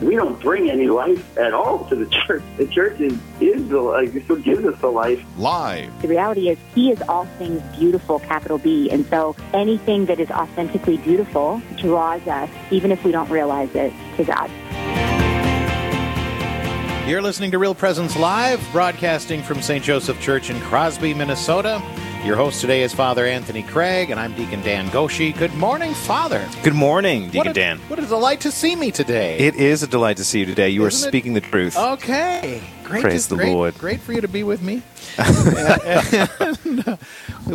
We don't bring any life at all to the church. The church is, is the life. It's what gives us the life. Live. The reality is, He is all things beautiful, capital B. And so anything that is authentically beautiful draws us, even if we don't realize it, to God. You're listening to Real Presence Live, broadcasting from St. Joseph Church in Crosby, Minnesota. Your host today is Father Anthony Craig, and I'm Deacon Dan Goshi. Good morning, Father. Good morning, Deacon what a, Dan. What a delight to see me today. It is a delight to see you today. You Isn't are it? speaking the truth. Okay, great. Praise to, the great, Lord. Great for you to be with me. And, uh,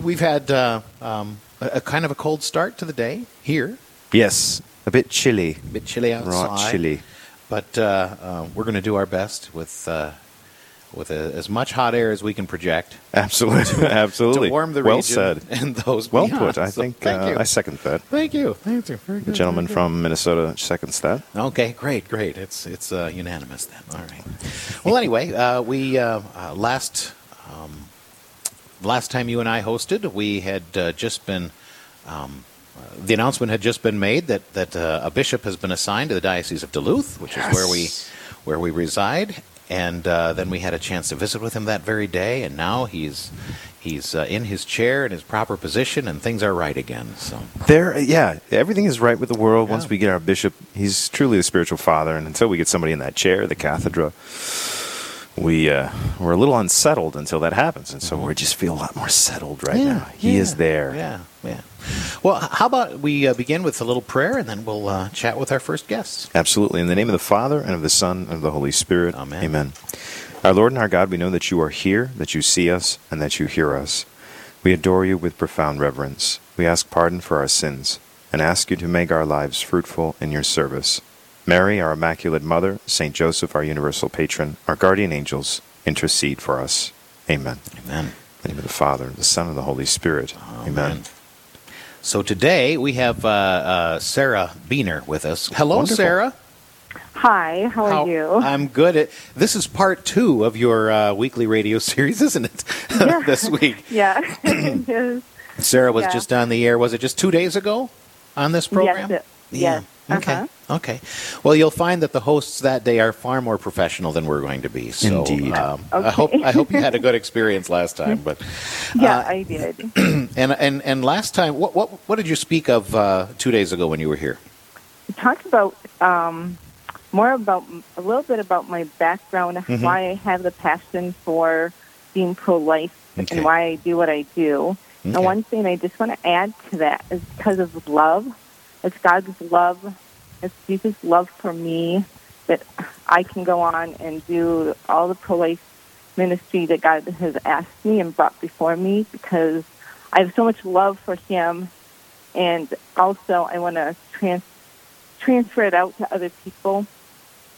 we've had uh, um, a, a kind of a cold start to the day here. Yes, a bit chilly. A bit chilly outside. Right, chilly. But uh, uh, we're going to do our best with uh, with a, as much hot air as we can project Absolutely, absolutely. to warm the well region said. and those Well beyond. put. I So think uh. I second that. Thank you. Thank you. Very good. The gentleman from Minnesota seconds that. Okay, great, great. It's it's uh, unanimous then. All right. Well, anyway, uh, we uh, uh, last um, last time you and I hosted, we had uh, just been. Um, uh, the announcement had just been made that that uh, a bishop has been assigned to the diocese of Duluth, which is where we where we reside. And uh, then we had a chance to visit with him that very day, and now he's he's uh, in his chair in his proper position, and things are right again. So There, yeah, everything is right with the world once we get our bishop. He's truly the spiritual father, and until we get somebody in that chair, the cathedra, we uh, we're a little unsettled until that happens, and so we just feel a lot more settled right now. He is there. Yeah, yeah. Well, how about we uh, begin with a little prayer, and then we'll uh, chat with our first guests. Absolutely. In the name of the Father, and of the Son, and of the Holy Spirit. Amen. Amen. Our Lord and our God, we know that you are here, that you see us, and that you hear us. We adore you with profound reverence. We ask pardon for our sins, and ask you to make our lives fruitful in your service. Mary, our Immaculate Mother, Saint Joseph, our universal patron, our guardian angels, intercede for us. Amen. Amen. In the name of the Father, the Son, and the Holy Spirit. Amen. So today we have uh, uh, Sarah Beener with us. Hello, Wonderful. Sarah. Hi, how are you? I'm good. At, this is part two of your uh, weekly radio series, isn't it? Yeah. this week, yeah. it is. Sarah was Yeah. just on the air. Was it just two days ago on this program? Yes, it- Yeah. yes. Okay. Uh-huh. Okay. Well, you'll find that the hosts that day are far more professional than we're going to be. So, Indeed. Um, I hope I hope you had a good experience last time. But Yeah, uh, I did. and and and last time, what what what did you speak of uh, two days ago when you were here? We talked about um, more about a little bit about my background, Mhm. why I have the passion for being pro-life, Okay. and why I do what I do. Okay. And one thing I just want to add to that is because of love. It's God's love. It's Jesus' love for me that I can go on and do all the pro-life ministry that God has asked me and brought before me because I have so much love for Him, and also I want to trans- transfer it out to other people.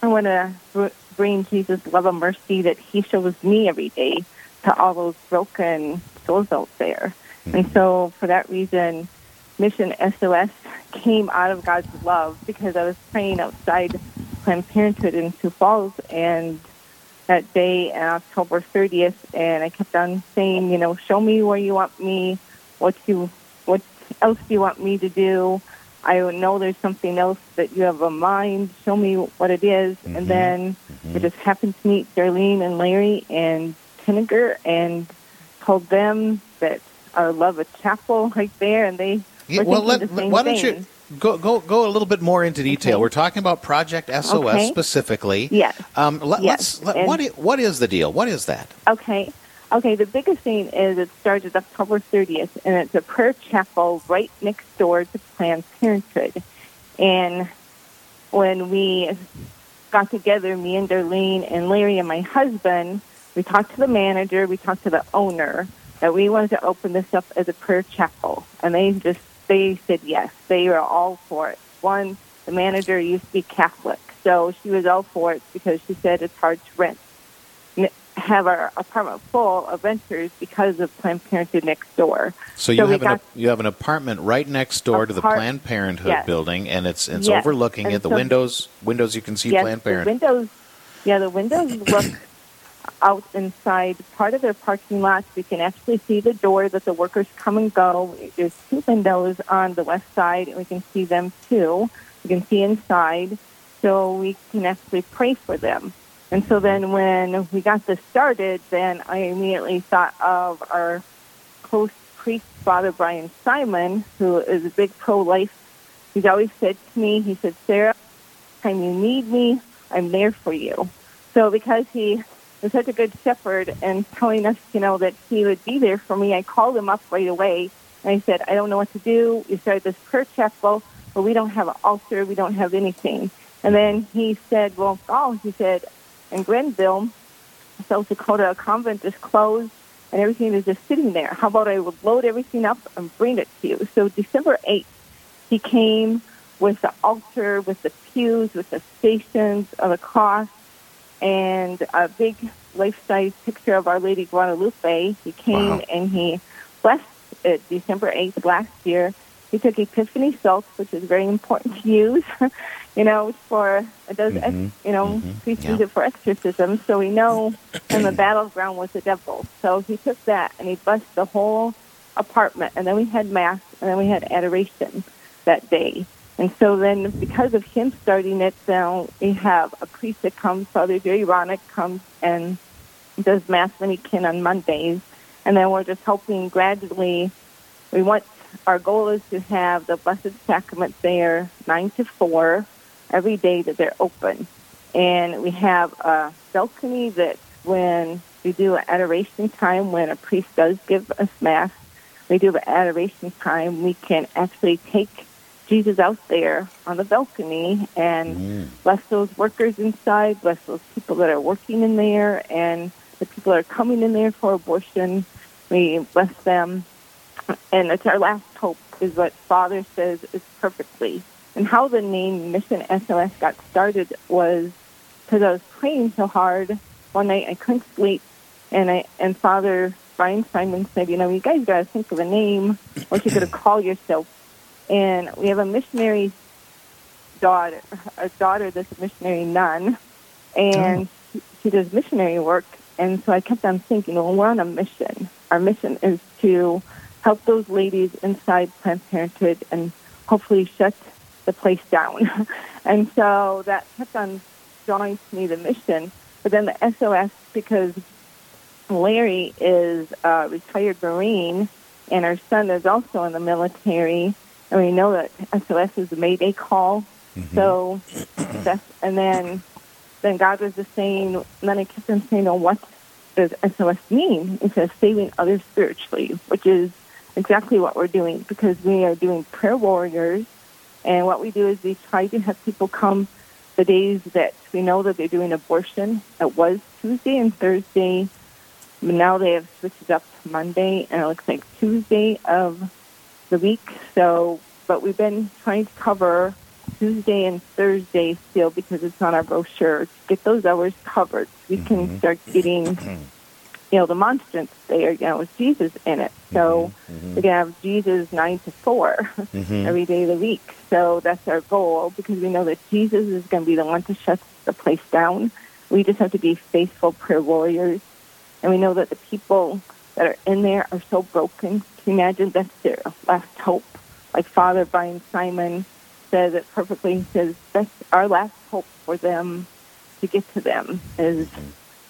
I want to br- bring Jesus' love and mercy that He shows me every day to all those broken souls out there. And mm-hmm. so, for that reason, Mission SOS came out of God's love because I was praying outside Planned Parenthood in Sioux Falls, and that day, on October 30th, and I kept on saying, you know, show me where you want me, what you, what else do you want me to do? I know there's something else that you have in mind. Show me what it is. Mhm. And then I just happened to meet Darlene and Larry and Tinniger and told them that I love a chapel right there, and they Yeah, well, let, why don't thing. you go go go a little bit more into detail? Okay. We're talking about Project SOS Okay. specifically. Yes. Um, let, Yes. let, what i- what is the deal? What is that? Okay. Okay, the biggest thing is it started October 30th, and it's a prayer chapel right next door to Planned Parenthood. And when we got together, me and Darlene and Larry and my husband, we talked to the manager, we talked to the owner, that we wanted to open this up as a prayer chapel. And they just, they said yes. They were all for it. One, the manager used to be Catholic, so she was all for it because she said it's hard to rent have our apartment full of renters because of Planned Parenthood next door. So you we have an you have an apartment right next door to the Planned Parenthood Yes. building, and it's it's Yes. overlooking And it. The so- windows windows you can see yes, Planned the Parenthood. windows. Yeah, the windows look out inside part of their parking lot. We can actually see the door that the workers come and go. There's two windows on the west side, and we can see them too. We can see inside, so we can actually pray for them. And so then when we got this started, then I immediately thought of our close priest, Father Brian Simon, who is a big pro-life. He's always said to me, he said, Sarah, time you need me, I'm there for you. So because he was such a good shepherd and telling us, you know, that he would be there for me, I called him up right away and I said, I don't know what to do. We started this prayer chapel, but we don't have an altar, we don't have anything. And then he said, well, oh, he said, in Grenville, South Dakota, a convent is closed and everything is just sitting there. How about I would load everything up and bring it to you? So December 8th, he came with the altar, with the pews, with the stations of the cross, and a big life-size picture of Our Lady Guadalupe. He came Wow. and he blessed it December 8th last year. He took Epiphany salt, which is very important to use, you know, for it does, ex Mhm. you know, Mhm. priests Yeah. use it for exorcism. So we know in the battleground was the devil. So he took that and he blessed the whole apartment. And then we had mass and then we had adoration that day. And so then because of him starting it, now we have a priest that comes, Father Jerry Ronick comes and does mass when he can on Mondays. And then we're just hoping gradually, we want, our goal is to have the Blessed Sacrament there 9 to 4 every day that they're open. And we have a balcony that when we do an adoration time, when a priest does give us Mass, we do an adoration time, we can actually take Jesus out there on the balcony and mm. bless those workers inside, bless those people that are working in there, and the people that are coming in there for abortion. We bless them. And it's our last hope, is what Father says is perfectly. And how the name Mission SOS got started was because I was praying so hard one night I couldn't sleep, and I and Father Brian Simon said, you know, you guys got to think of a name, what you're going to call yourself. And we have a missionary daughter, a daughter that's a missionary nun, and oh. she, she does missionary work. And so I kept on thinking, well, we're on a mission. Our mission is to help those ladies inside Planned Parenthood and hopefully shut the place down. and so that kept on drawing to me the mission. But then the SOS, because Larry is a retired Marine and our son is also in the military, and we know that SOS is the Mayday call. Mm-hmm. So that's, and then then God was just saying, and then I kept on saying, well, what does SOS mean? It says saving others spiritually, which is exactly what we're doing because we are doing prayer warriors. And what we do is we try to have people come the days that we know that they're doing abortion. It was Tuesday and Thursday. But now they have switched it up to Monday, and it looks like Tuesday of the week. So, but we've been trying to cover Tuesday and Thursday still because it's on our brochure. To get those hours covered, we can mm-hmm. start getting, you know, the monstrance there, you know, with Jesus in it. So mm-hmm. we're mm-hmm. gonna have Jesus nine to 4 every day of the week. So that's our goal because we know that Jesus is going to be the one to shut the place down. We just have to be faithful prayer warriors, and we know that the people that are in there are so broken. Imagine that's their last hope? Like Father Brian Simon says it perfectly. He says that's our last hope for them to get to them is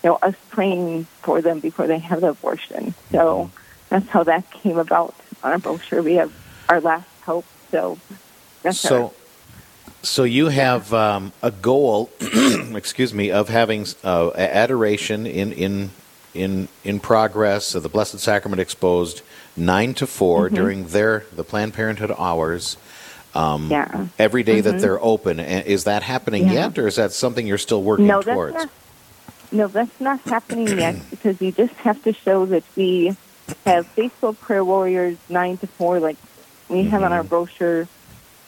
you know us praying for them before they have the abortion. So that's how that came about on our brochure. We have our last hope. So that's our, So, so you have um, a goal, excuse me, of having uh, adoration in in in in progress of the Blessed Sacrament exposed nine to 4 Mm-hmm. during their the Planned Parenthood hours. Um, Yeah. Every day that Mhm. they're open, is that happening Yeah. yet, or is that something you're still working no, towards? that's not. No, that's not happening yet because we just have to show that we have faithful prayer warriors nine to four, like we have on our brochure,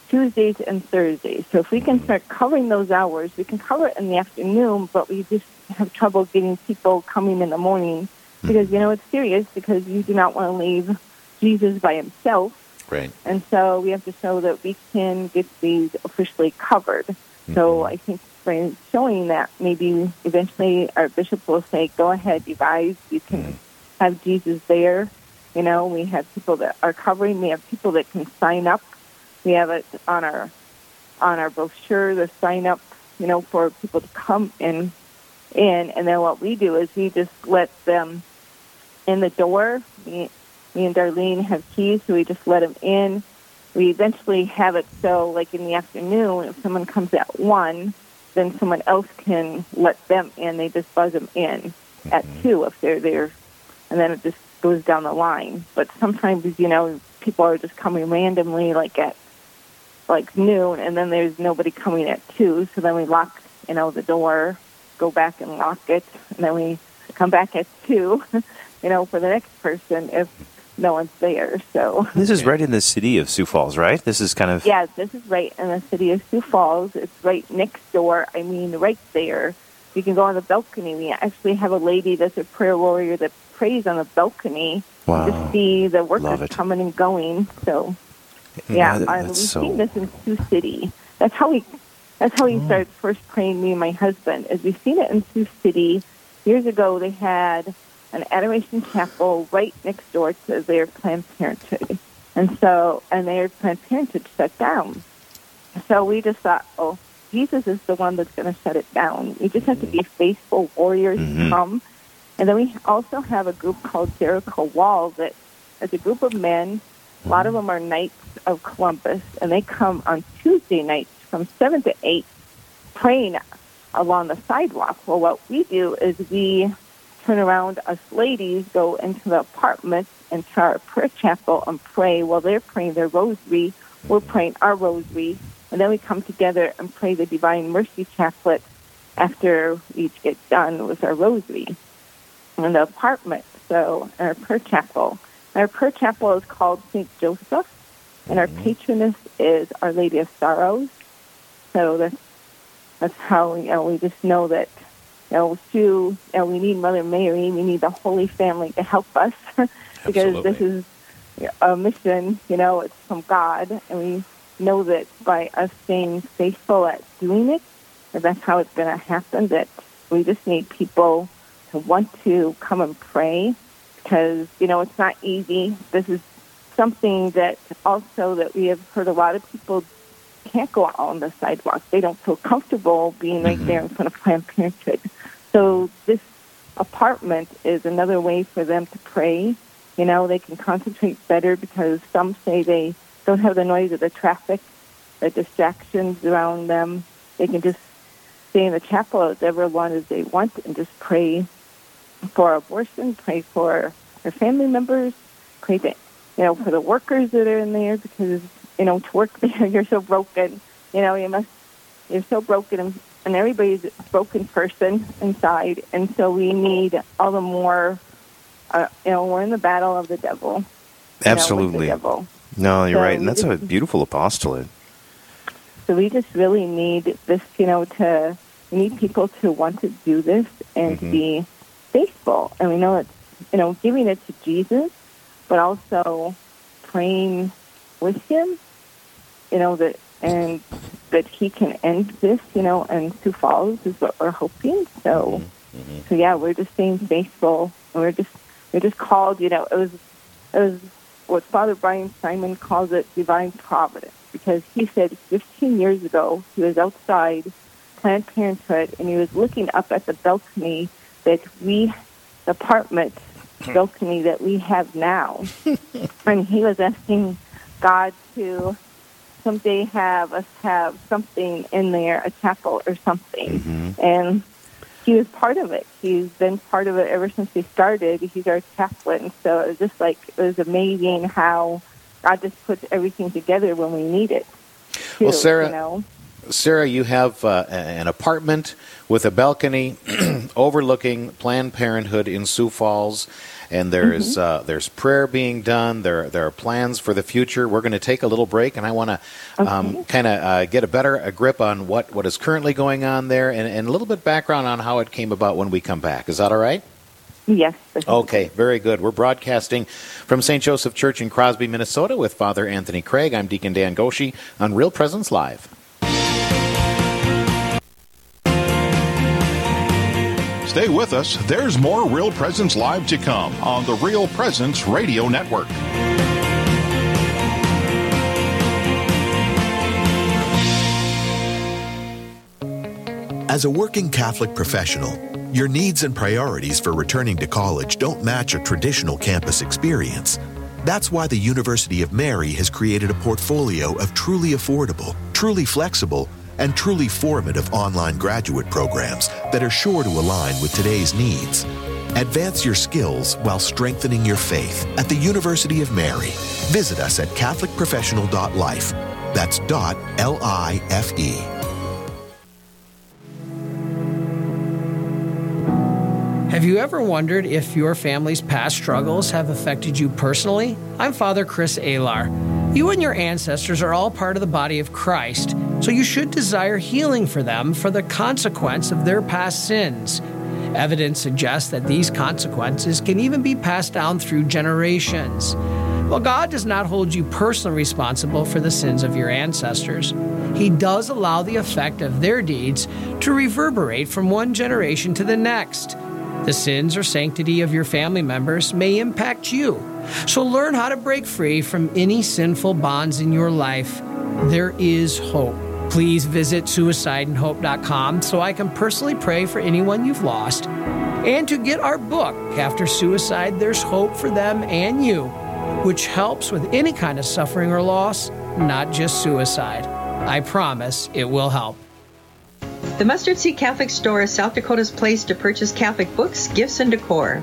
Tuesdays and Thursdays. So if we can start covering those hours, we can cover it in the afternoon, but we just have trouble getting people coming in the morning Mm-hmm. because you know it's serious because you do not want to leave Jesus by himself, Right. and so we have to show that we can get these officially covered. So mm-hmm. I think by showing that, maybe eventually our bishop will say, "Go ahead, you guys, you can mm-hmm. have Jesus there." You know, we have people that are covering. We have people that can sign up. We have it on our on our brochure, the sign up, you know, for people to come in in and then what we do is we just let them in the door. Me, me and Darlene have keys, so we just let them in. We eventually have it so, like in the afternoon, if someone comes at one, then someone else can let them in. They just buzz them in at mm-hmm. two if they're there, and then it just goes down the line. But sometimes, you know, people are just coming randomly, like at like noon, and then there's nobody coming at two. So then we lock, you know, the door, go back and lock it, and then we come back at two, you know, for the next person if no one's there. So This is right in the city of Sioux Falls, right? This is kind of. yeah, this is right in the city of Sioux Falls. It's right next door. I mean, right there. You can go on the balcony. We actually have a lady that's a prayer warrior that prays on the balcony Wow. to see the workers coming and going. So yeah, that- we've so- seen this in Sioux City. That's how we. That's how we Oh. started first praying. Me and my husband, as we've seen it in Sioux City. Years ago, they had an adoration chapel right next door to their Planned Parenthood, and so and their Planned Parenthood shut down. So we just thought, oh, Jesus is the one that's going to shut it down. We just have to be faithful warriors Mhm. to come. And then we also have a group called Jericho Wall that is a group of men. A lot of them are Knights of Columbus, and they come on Tuesday nights from 7 to 8 praying along the sidewalk. Well, what we do is we turn around, us ladies go into the apartments and to our prayer chapel and pray while they're praying their rosary. We're mm-hmm. praying our rosary, and then we come together and pray the Divine Mercy Chaplet after we each get done with our rosary in the apartment. So, in our prayer chapel. Our prayer chapel is called St. Joseph, and our mm-hmm. patroness is Our Lady of Sorrows. So that's that's how you know we just know that you know you know, we need Mother Mary, we need the Holy Family to help us because this is a mission. You know, it's from God, and we know that by us staying faithful at doing it, that that's how it's going to happen. That we just need people to want to come and pray because you know it's not easy. This is something that also that we have heard a lot of people can't go out on the sidewalk. They don't feel comfortable being right mm-hmm. there in front of Planned Parenthood. So this apartment is another way for them to pray. You know, they can concentrate better because some say they don't have the noise of the traffic, the distractions around them. They can just stay in the chapel as ever long as they want and just pray for abortion, pray for their family members, pray that, you know, for the workers that are in there because, you know, to work there you're so broken. You know, you must you're so broken and, and everybody's a broken person inside and so we need all the more uh, you know, we're in the battle of the devil. you know, the Absolutely. devil. No, you're So right. And that's a beautiful apostolate. So we just really need this, you know, to we need people to want to do this and Mhm. be faithful. And we know it's, you know, giving it to Jesus, but also praying with Him, you know, that and that He can end this, you know, and Sioux Falls is what we're hoping. So, mm-hmm. Mm-hmm. so yeah, we're just staying faithful. We're just we're just called, you know, it was it was what Father Brian Simon calls it divine providence because he said 15 years ago he was outside Planned Parenthood and he was looking up at the balcony that we, the apartment hmm. balcony that we have now. and he was asking God to someday have us have something in there, a chapel or something. And he was part of it. He's been part of it ever since we started. He's our chaplain. So it was just like, it was amazing how God just puts everything together when we need it. too, Well, Sarah- you know? Sarah, you have uh, an apartment with a balcony overlooking Planned Parenthood in Sioux Falls, and there's uh, there's prayer being done. There there are plans for the future. We're going to take a little break, and I want to um, kind of uh, get a better a grip on what, what is currently going on there, and, and a little bit background on how it came about when we come back. Is that all right? Yes. Okay, very good. We're broadcasting from St. Joseph Church in Crosby, Minnesota with Father Anthony Craig. I'm Deacon Dan Goshi on Real Presence Live. Stay with us. There's more Real Presence Live to come on the Real Presence Radio Network. As a working Catholic professional, your needs and priorities for returning to college don't match a traditional campus experience. That's why the University of Mary has created a portfolio of truly affordable, truly flexible, and truly formative online graduate programs that are sure to align with today's needs. Advance your skills while strengthening your faith at the University of Mary. Visit us at CatholicProfessional.life. That's dot L I F E. Have you ever wondered if your family's past struggles have affected you personally? I'm Father Chris Alar. You and your ancestors are all part of the body of Christ, so you should desire healing for them for the consequence of their past sins. Evidence suggests that these consequences can even be passed down through generations. While God does not hold you personally responsible for the sins of your ancestors, He does allow the effect of their deeds to reverberate from one generation to the next. The sins or sanctity of your family members may impact you. So learn how to break free from any sinful bonds in your life. There is hope. Please visit suicideandhope.com so I can personally pray for anyone you've lost. And to get our book, After Suicide, There's Hope for Them and You, which helps with any kind of suffering or loss, not just suicide. I promise it will help. The Mustard Seed Catholic Store is South Dakota's place to purchase Catholic books, gifts, and decor.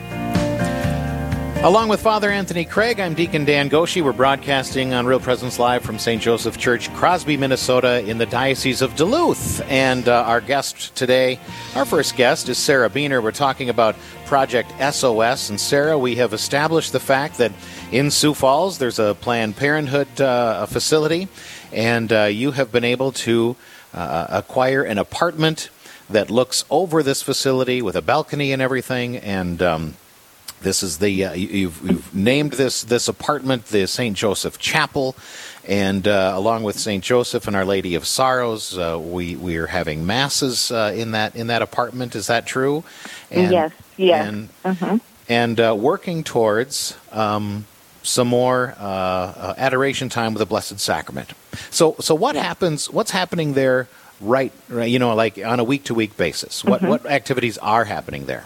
Along with Father Anthony Craig, I'm Deacon Dan Goshi. We're broadcasting on Real Presence Live from St. Joseph Church, Crosby, Minnesota, in the Diocese of Duluth. And uh, our guest today, our first guest, is Sarah Beener. We're talking about Project SOS. And Sarah, we have established the fact that in Sioux Falls there's a Planned Parenthood uh, facility, and uh, you have been able to uh, acquire an apartment that looks over this facility with a balcony and everything. And um, this is the uh, you've, you've, named this this apartment the St. Joseph Chapel, and uh, along with St. Joseph and Our Lady of Sorrows, uh, we we are having masses uh, in that in that apartment. Is that true? And, yes. Yes. And, mm-hmm. and uh, working towards. Um, some more uh, adoration time with the Blessed Sacrament. So, so what happens? What's happening there? Right, right you know, like on a week to week basis. What Mhm. what activities are happening there?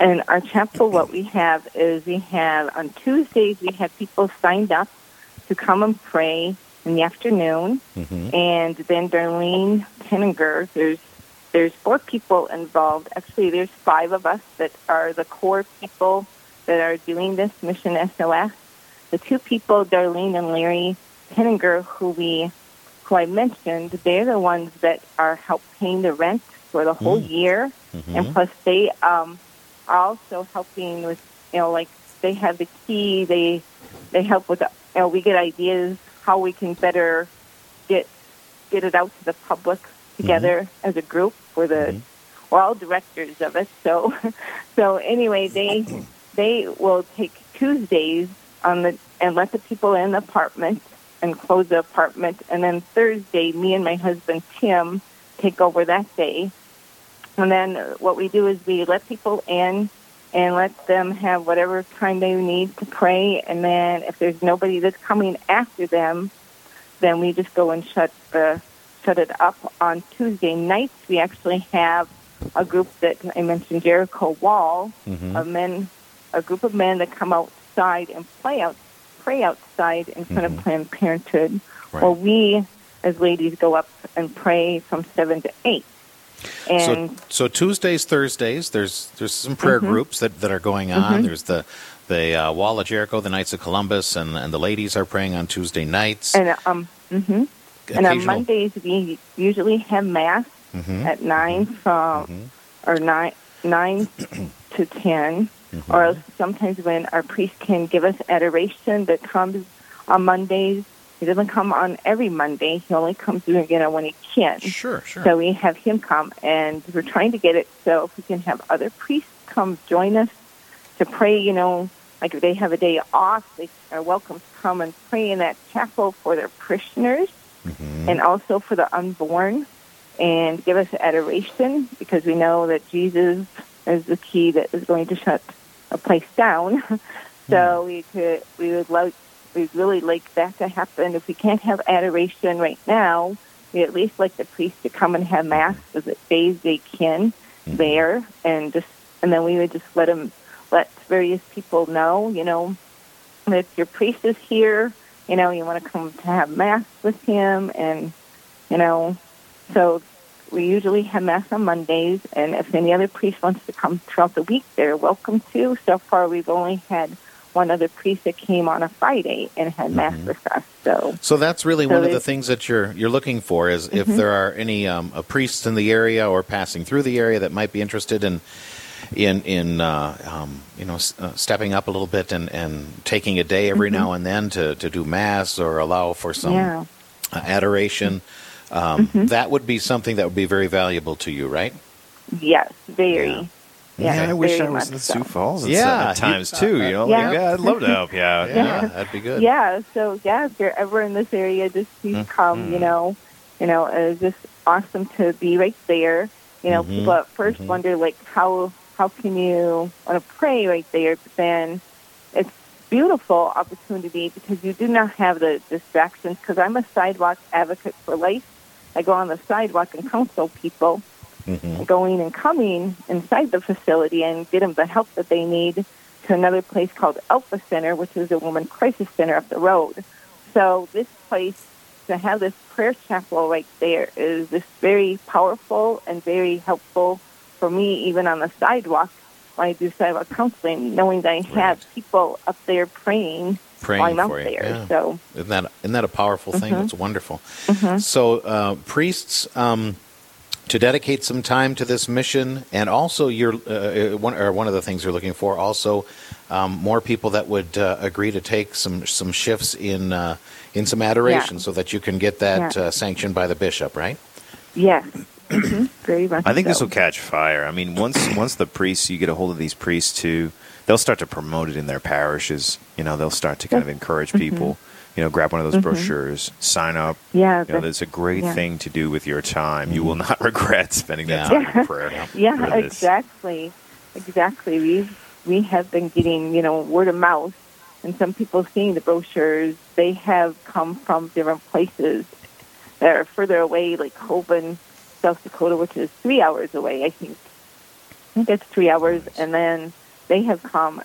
In our chapel, what we have is we have on Tuesdays we have people signed up to come and pray in the afternoon, Mm-hmm. and then Darlene Henninger, there's there's four people involved. Actually, there's five of us that are the core people that are doing this mission SOS. The two people, Darlene and Larry Henninger, who we who I mentioned, they're the ones that are help paying the rent for the whole Mm. year, Mhm. and plus they um, also helping with you know like they have the key. They they help with you know we get ideas how we can better get get it out to the public together mm-hmm. as a group. We're the mm-hmm. we're all directors of it. So so anyway, they they will take Tuesdays on the and let the people in the apartment and close the apartment, and then Thursday, me and my husband Tim take over that day. And then what we do is we let people in, and let them have whatever time they need to pray. And then if there's nobody that's coming after them, then we just go and shut the shut it up on Tuesday nights. We actually have a group that I mentioned, Jericho Wall, Mhm. of men, a group of men that come outside and play out, pray outside in front of Planned Parenthood. Right. Well, we as ladies go up and pray from seven to eight. And so, so Tuesdays, Thursdays, there's there's some prayer Mhm. groups that, that are going on. Mhm. There's the the uh, Wall of Jericho, the Knights of Columbus, and, and the ladies are praying on Tuesday nights. and um, hmm and on Mondays we usually have mass Mhm. at nine from or nine nine to 10 Mm-hmm. or sometimes when our priest can give us adoration that comes on Mondays. He doesn't come on every Monday. He only comes you know when he can. Sure, sure. So we have him come, and we're trying to get it so if we can have other priests come join us to pray. You know, like if they have a day off, they are welcome to come and pray in that chapel for their parishioners Mm-hmm. and also for the unborn and give us adoration because we know that Jesus is the key that is going to shut a place down. so we could we would like we'd really like that to happen. If we can't have adoration right now, we at least like the priest to come and have mass the days they can mm-hmm. there and just and then we would just let them let various people know, you know, that your priest is here, you know, you want to come to have mass with him and you know, so we usually have mass on Mondays and if any other priest wants to come throughout the week they're welcome to. So far we've only had one other priest that came on a Friday and had mass with us. So So that's really So one of the things that you're you're looking for is if Mhm. there are any um, uh, priests in the area or passing through the area that might be interested in in in uh, um, you know s- uh, stepping up a little bit and, and taking a day every Mhm. now and then to, to do mass or allow for some Yeah. uh, adoration. Um, Mhm. That would be something that would be very valuable to you, right? yes, very. Yeah, Yes, I wish I was much in so. Sioux Falls at, Yeah, some- at you- times too. You know, Yeah. Like, yeah, I'd love to help you out. Yeah. that'd be good. Yeah, so yeah, if you're ever in this area, just please Mm. come. You know, you know, it's just awesome to be right there. You know, Mhm. people at 1st Mhm. wonder like how how can you want to pray right there, but then it's beautiful opportunity because you do not have the distractions. Because I'm a sidewalk advocate for life. I go on the sidewalk and counsel people going and coming inside the facility and getting the help that they need to another place called Alpha Center, which is a woman crisis center up the road. So this place to have this prayer chapel right there is just very powerful and very helpful for me, even on the sidewalk when I do sidewalk counseling, knowing that I have people up there praying, Praying while I'm out for you. there. yeah. So Isn't that isn't that a powerful thing? Mhm. That's wonderful. Mhm. So uh, priests um, to dedicate some time to this mission, and also you're uh, uh, one or one of the things you're looking for. Also, um, more people that would uh, agree to take some some shifts in uh, in some adoration, Yeah. so that you can get that Yeah. uh, sanctioned by the bishop, right? yes, hmm very much. I think this will catch fire. I mean, once once the priests, you get a hold of these priests too, they'll start to promote it in their parishes. You know, they'll start to kind of encourage Mhm. people. You know, grab one of those Mhm. brochures, sign up. Yeah, you know, that's a great yeah. thing to do with your time. You will not regret spending that Yeah. time in prayer. Yeah, exactly, exactly. We we have been getting you know word of mouth, and some people seeing the brochures. They have come from different places that are further away, like Coben, South Dakota, which is three hours away. I think. I think it's three hours, and then they have come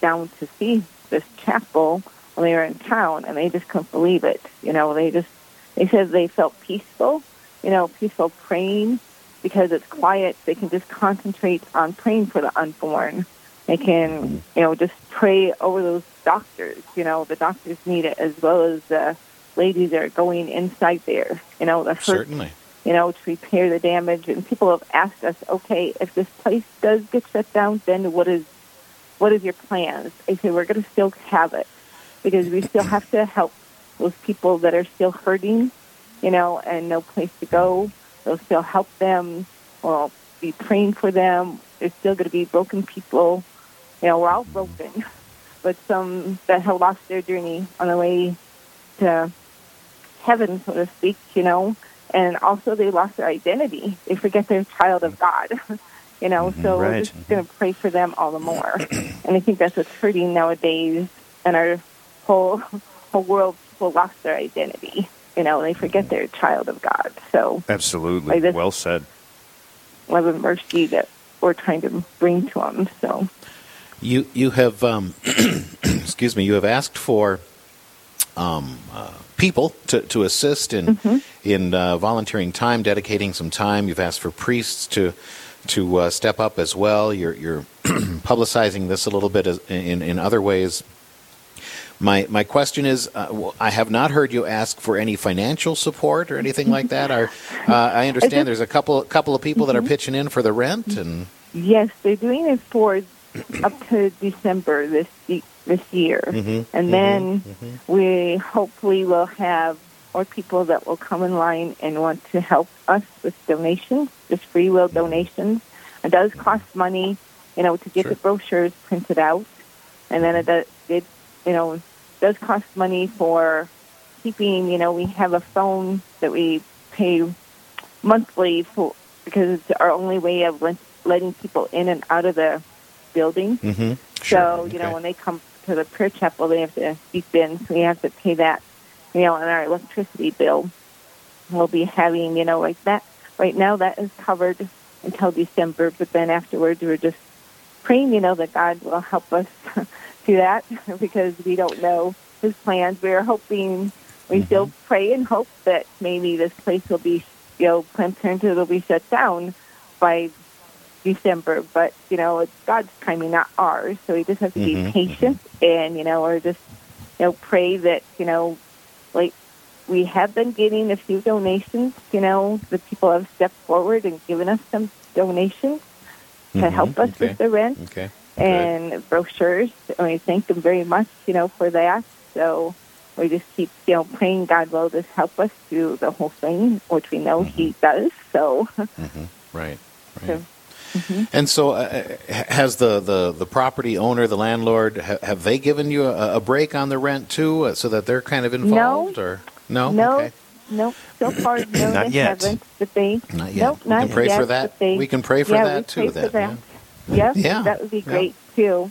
down to see this chapel when they were in town, and they just couldn't believe it. You know, they just they said they felt peaceful. You know, peaceful praying because it's quiet. They can just concentrate on praying for the unborn. They can, you know, just pray over those doctors. You know, the doctors need it as well as the ladies that are going inside there. You know, the hurt Certainly. you know, to repair the damage. And people have asked us, okay, if this place does get shut down, then what is what is your plans? I say we're going to still have it because we still have to help those people that are still hurting, you know, and no place to go. We'll still help them. We'll be praying for them. There's still going to be broken people. You know, we're all broken, but some that have lost their journey on the way to heaven, so to speak, you know, and also they lost their identity. They forget they're a child of God. You know, mm-hmm. so we're just going to pray for them all the more. and I think that's what's hurting nowadays, and our whole whole world people lost their identity. You know, and they forget they're a child of God. So Absolutely. Like well said. love and mercy that we're trying to bring to them. So You you have um, excuse me. You have asked for um, uh, people to, to assist in in uh, volunteering time, dedicating some time. You've asked for priests to to uh, step up as well. You're you're publicizing this a little bit as, in in other ways. My my question is, uh, I have not heard you ask for any financial support or anything like that. Are, uh, I understand there's a couple couple of people that are pitching in for the rent and. Yes, they're doing it for up to December this this year, Mhm, and mhm, then mhm. we hopefully will have more people that will come in line and want to help us with donations, just free will donations. It does cost money, you know, to get the brochures printed out, and then it does, it you know does cost money for keeping. You know, we have a phone that we pay monthly for because it's our only way of let, letting people in and out of the building. Mm-hmm. So you know when they come to the prayer chapel, they have to beep in, so we have to pay that. You know, on our electricity bill, we'll be having you know like that. Right now, that is covered until December, but then afterwards, we're just praying. You know that God will help us do that because we don't know His plans. We're hoping. We still pray and hope that maybe this place will be, you know, Planned Parenthood will be shut down by December, but you know it's God's timing, not ours. So we just have to Mhm, be patient and you know, or just you know pray that you know, like we have been getting a few donations. You know, the people have stepped forward and given us some donations to Mhm, help us okay. with the rent Okay. and brochures. And we thank them very much, you know, for that. So we just keep, you know, praying God will just help us through the whole thing, which we know He does. So. Mm-hmm. Right. so And so, uh, has the, the, the property owner, the landlord, ha- have they given you a, a break on the rent too, uh, so that they're kind of involved, or no? No, Okay. No. So far, no, Not they yet. haven't. But they, Not yet. Nope, We not can pray yet, for that. They, We can pray for yeah, that too, then, that. Yes, Yeah. that would be Yeah. great too.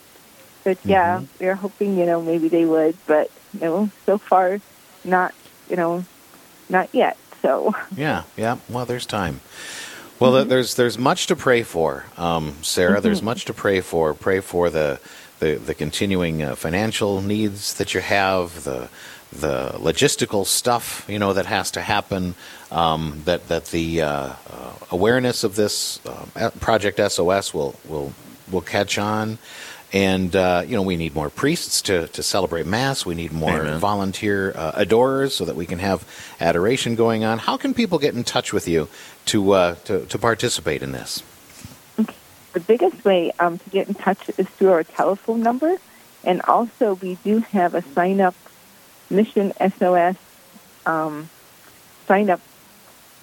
But yeah, Mm-hmm. we are hoping you know maybe they would, but no, so far, not you know, not yet. So Yeah, yeah. Well, there's time. Well, th there's there's much to pray for, um, Sarah. There's much to pray for. Pray for the the, the continuing uh, financial needs that you have, the the logistical stuff you know that has to happen. Um, that that the uh, uh, awareness of this uh, project SOS will will will catch on. And uh, you know we need more priests to, to celebrate mass. We need more Amen. volunteer uh, adorers so that we can have adoration going on. How can people get in touch with you to uh, to, to participate in this? the biggest way um, to get in touch is through our telephone number, and also we do have a sign up Mission SOS um, sign up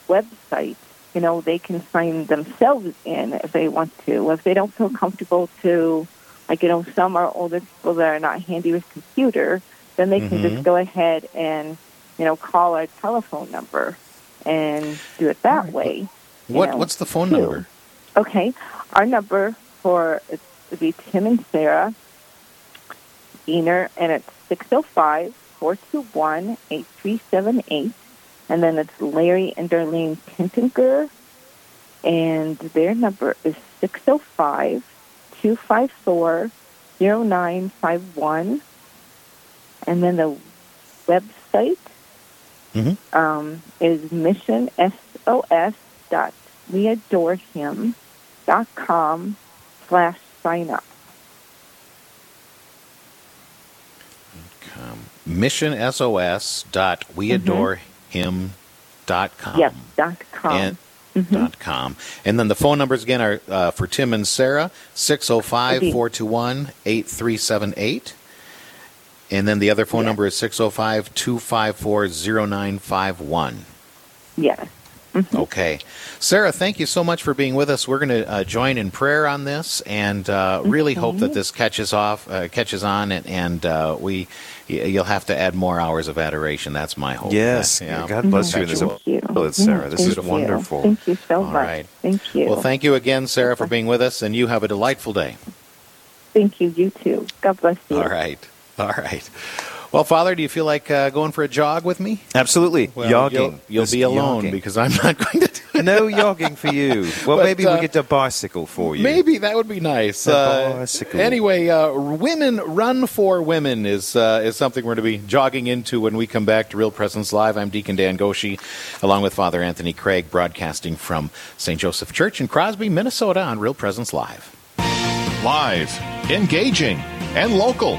website. You know, they can sign themselves in if they want to. If they don't feel comfortable to, like, you know, some are older people that are not handy with computer, then they can Mhm. just go ahead and, you know, call our telephone number and do it that way. What know, what's the phone too. number? Okay, our number for it would be Tim and Sarah Diener, and it's 605 421 8378. And then it's Larry and Darlene Tintinger, and their number is 605 254 0951. And then the website Mm-hmm. um, is missionsos.weadorehim.com slash sign up. Um, missionsos.weadorehim.com. Yes, dot com. And, dot com. And then the phone numbers again are uh, for Tim and Sarah 605 421 8378. And then the other phone number is 605 254 0951. Yes. Okay. Sarah, thank you so much for being with us. We're going to uh, join in prayer on this and uh, really hope that this catches off, uh, catches on, and, and uh, we you'll have to add more hours of adoration. That's my hope. Yes. Yeah. God bless you. There's a Thank you. fabulous, Sarah. This Thank is you. wonderful. Thank you so All much. right. Thank you. Well, thank you again, Sarah, for being with us, and you have a delightful day. Thank you. You too. God bless you. All right. All right. Well, Father, do you feel like uh, going for a jog with me? Absolutely. Well, yogging. You'll, you'll be alone yogging. because I'm not going to do no yogging for you. Well, But, maybe uh, we get a bicycle for you. Maybe that would be nice. A Uh, bicycle. anyway, uh, Women Run for Women is uh, is something we're going to be jogging into when we come back to Real Presence Live. I'm Deacon Dan Goshi, along with Father Anthony Craig, broadcasting from St. Joseph Church in Crosby, Minnesota, on Real Presence Live. Live, engaging, and local.